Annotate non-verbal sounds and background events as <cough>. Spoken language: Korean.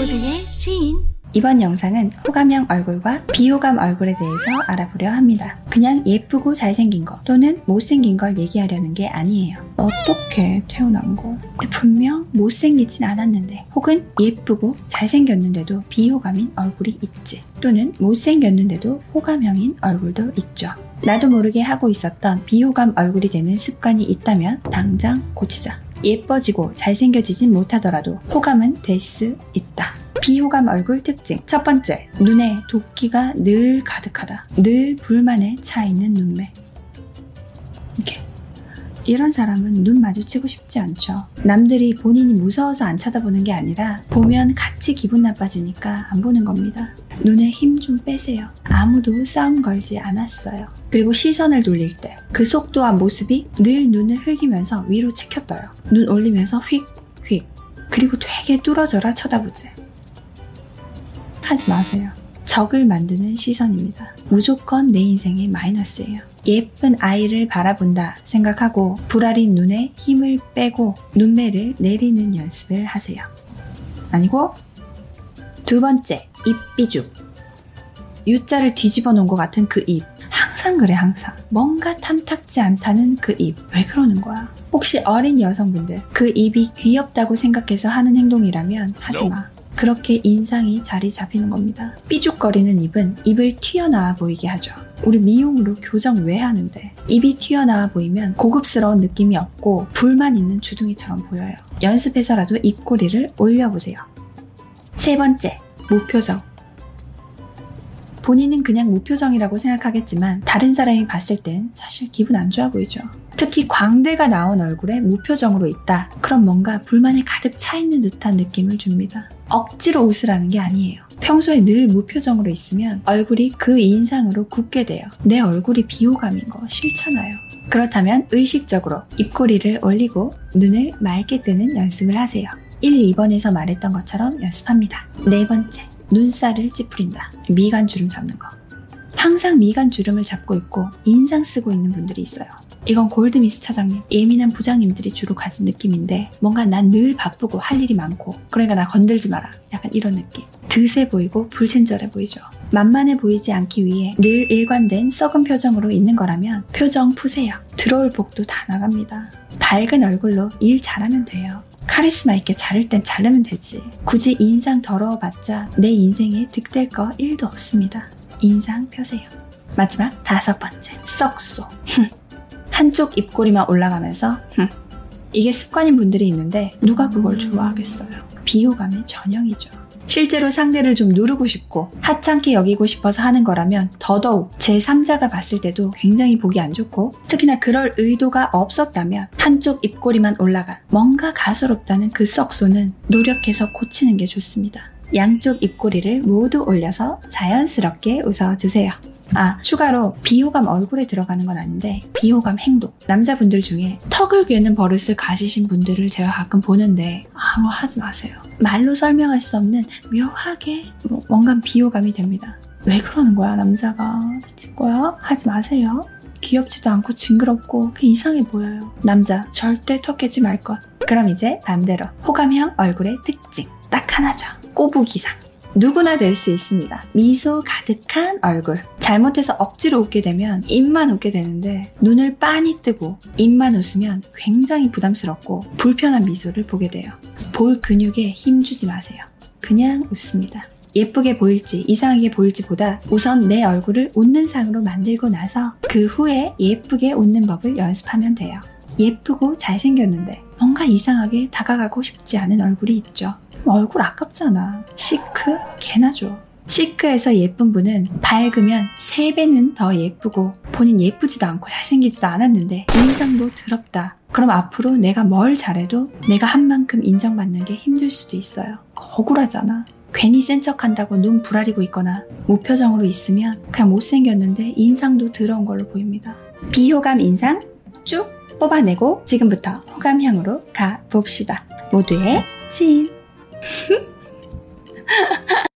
모두의 지인 이번 영상은 호감형 얼굴과 비호감 얼굴에 대해서 알아보려 합니다. 그냥 예쁘고 잘생긴 거 또는 못생긴 걸 얘기하려는 게 아니에요. 어떻게 태어난 거? 분명 못생기진 않았는데 혹은 예쁘고 잘생겼는데도 비호감인 얼굴이 있지 또는 못생겼는데도 호감형인 얼굴도 있죠. 나도 모르게 하고 있었던 비호감 얼굴이 되는 습관이 있다면 당장 고치자. 예뻐지고 잘생겨지진 못하더라도 호감은 될 수 있다. 비호감 얼굴 특징. 첫 번째, 눈에 도끼가 늘 가득하다. 늘 불만에 차 있는 눈매. 이런 사람은 눈 마주치고 싶지 않죠. 남들이 본인이 무서워서 안 쳐다보는 게 아니라 보면 같이 기분 나빠지니까 안 보는 겁니다. 눈에 힘 좀 빼세요. 아무도 싸움 걸지 않았어요. 그리고 시선을 돌릴 때 그 속도와 모습이 늘 눈을 흘기면서 위로 치켜떠요. 눈 올리면서 휙, 휙. 그리고 되게 뚫어져라 쳐다보지. 하지 마세요. 적을 만드는 시선입니다. 무조건 내 인생의 마이너스예요. 예쁜 아이를 바라본다 생각하고 불알인 눈에 힘을 빼고 눈매를 내리는 연습을 하세요. 아니고 두 번째 입비죽. U자를 뒤집어 놓은 것 같은 그 입. 항상 그래 항상. 뭔가 탐탁지 않다는 그 입 왜 그러는 거야? 혹시 어린 여성분들 그 입이 귀엽다고 생각해서 하는 행동이라면 하지마. 그렇게 인상이 자리 잡히는 겁니다. 삐죽거리는 입은 입을 튀어나와 보이게 하죠 우리 미용으로 교정 왜 하는데? 입이 튀어나와 보이면 고급스러운 느낌이 없고 불만 있는 주둥이처럼 보여요. 연습해서라도 입꼬리를 올려보세요. 세 번째 무표정. 본인은 그냥 무표정이라고 생각하겠지만 다른 사람이 봤을 땐 사실 기분 안 좋아 보이죠. 특히 광대가 나온 얼굴에 무표정으로 있다. 그럼 뭔가 불만에 가득 차 있는 듯한 느낌을 줍니다. 억지로 웃으라는 게 아니에요. 평소에 늘 무표정으로 있으면 얼굴이 그 인상으로 굳게 돼요. 내 얼굴이 비호감인 거 싫잖아요. 그렇다면 의식적으로 입꼬리를 올리고 눈을 맑게 뜨는 연습을 하세요. 1, 2번에서 말했던 것처럼 연습합니다. 네 번째, 눈살을 찌푸린다. 미간 주름 잡는 거. 항상 미간 주름을 잡고 있고 인상 쓰고 있는 분들이 있어요. 이건 골드미스 차장님, 예민한 부장님들이 주로 가진 느낌인데 뭔가 난 늘 바쁘고 할 일이 많고 그러니까 나 건들지 마라. 약간 이런 느낌. 드세 보이고 불친절해 보이죠. 만만해 보이지 않기 위해 늘 일관된 썩은 표정으로 있는 거라면 표정 푸세요. 들어올 복도 다 나갑니다. 밝은 얼굴로 일 잘하면 돼요. 카리스마 있게 자를 땐 자르면 되지. 굳이 인상 더러워봤자 내 인생에 득될 거 1도 없습니다. 인상 펴세요. 마지막 다섯 번째, 썩소. <laughs> 한쪽 입꼬리만 올라가면서 이게 습관인 분들이 있는데 누가 그걸 좋아하겠어요. 비호감의 전형이죠. 실제로 상대를 좀 누르고 싶고 하찮게 여기고 싶어서 하는 거라면 더더욱 제 3자가 봤을 때도 굉장히 보기 안 좋고 특히나 그럴 의도가 없었다면 한쪽 입꼬리만 올라간 뭔가 가소롭다는 그 썩소는 노력해서 고치는 게 좋습니다. 양쪽 입꼬리를 모두 올려서 자연스럽게 웃어주세요. 아, 추가로 비호감 얼굴에 들어가는 건 아닌데 비호감 행동. 남자분들 중에 턱을 괴는 버릇을 가지신 분들을 제가 가끔 보는데 아무 하지 마세요. 말로 설명할 수 없는 묘하게 뭐 뭔가 비호감이 됩니다. 왜 그러는 거야, 남자가? 미칠 거야? 하지 마세요. 귀엽지도 않고 징그럽고 그 이상해 보여요. 남자 절대 턱 깨지 말 것. 그럼 이제 반대로 호감형 얼굴의 특징 딱 하나죠. 꼬부기상. 누구나 될 수 있습니다. 미소 가득한 얼굴. 잘못해서 억지로 웃게 되면 입만 웃게 되는데 눈을 빤히 뜨고 입만 웃으면 굉장히 부담스럽고 불편한 미소를 보게 돼요. 볼 근육에 힘주지 마세요. 그냥 웃습니다. 예쁘게 보일지 이상하게 보일지보다 우선 내 얼굴을 웃는 상으로 만들고 나서 그 후에 예쁘게 웃는 법을 연습하면 돼요. 예쁘고 잘생겼는데 뭔가 이상하게 다가가고 싶지 않은 얼굴이 있죠. 얼굴 아깝잖아. 시크? 개나 줘. 시크에서 예쁜 분은 밝으면 3배는 더 예쁘고 본인 예쁘지도 않고 잘생기지도 않았는데 인상도 더럽다. 그럼 앞으로 내가 뭘 잘해도 내가 한 만큼 인정받는 게 힘들 수도 있어요. 억울하잖아. 괜히 센 척한다고 눈 부라리고 있거나 무표정으로 있으면 그냥 못생겼는데 인상도 더러운 걸로 보입니다. 비호감 인상 쭉 뽑아내고 지금부터 호감형으로 가봅시다. 모두의 찐! <laughs>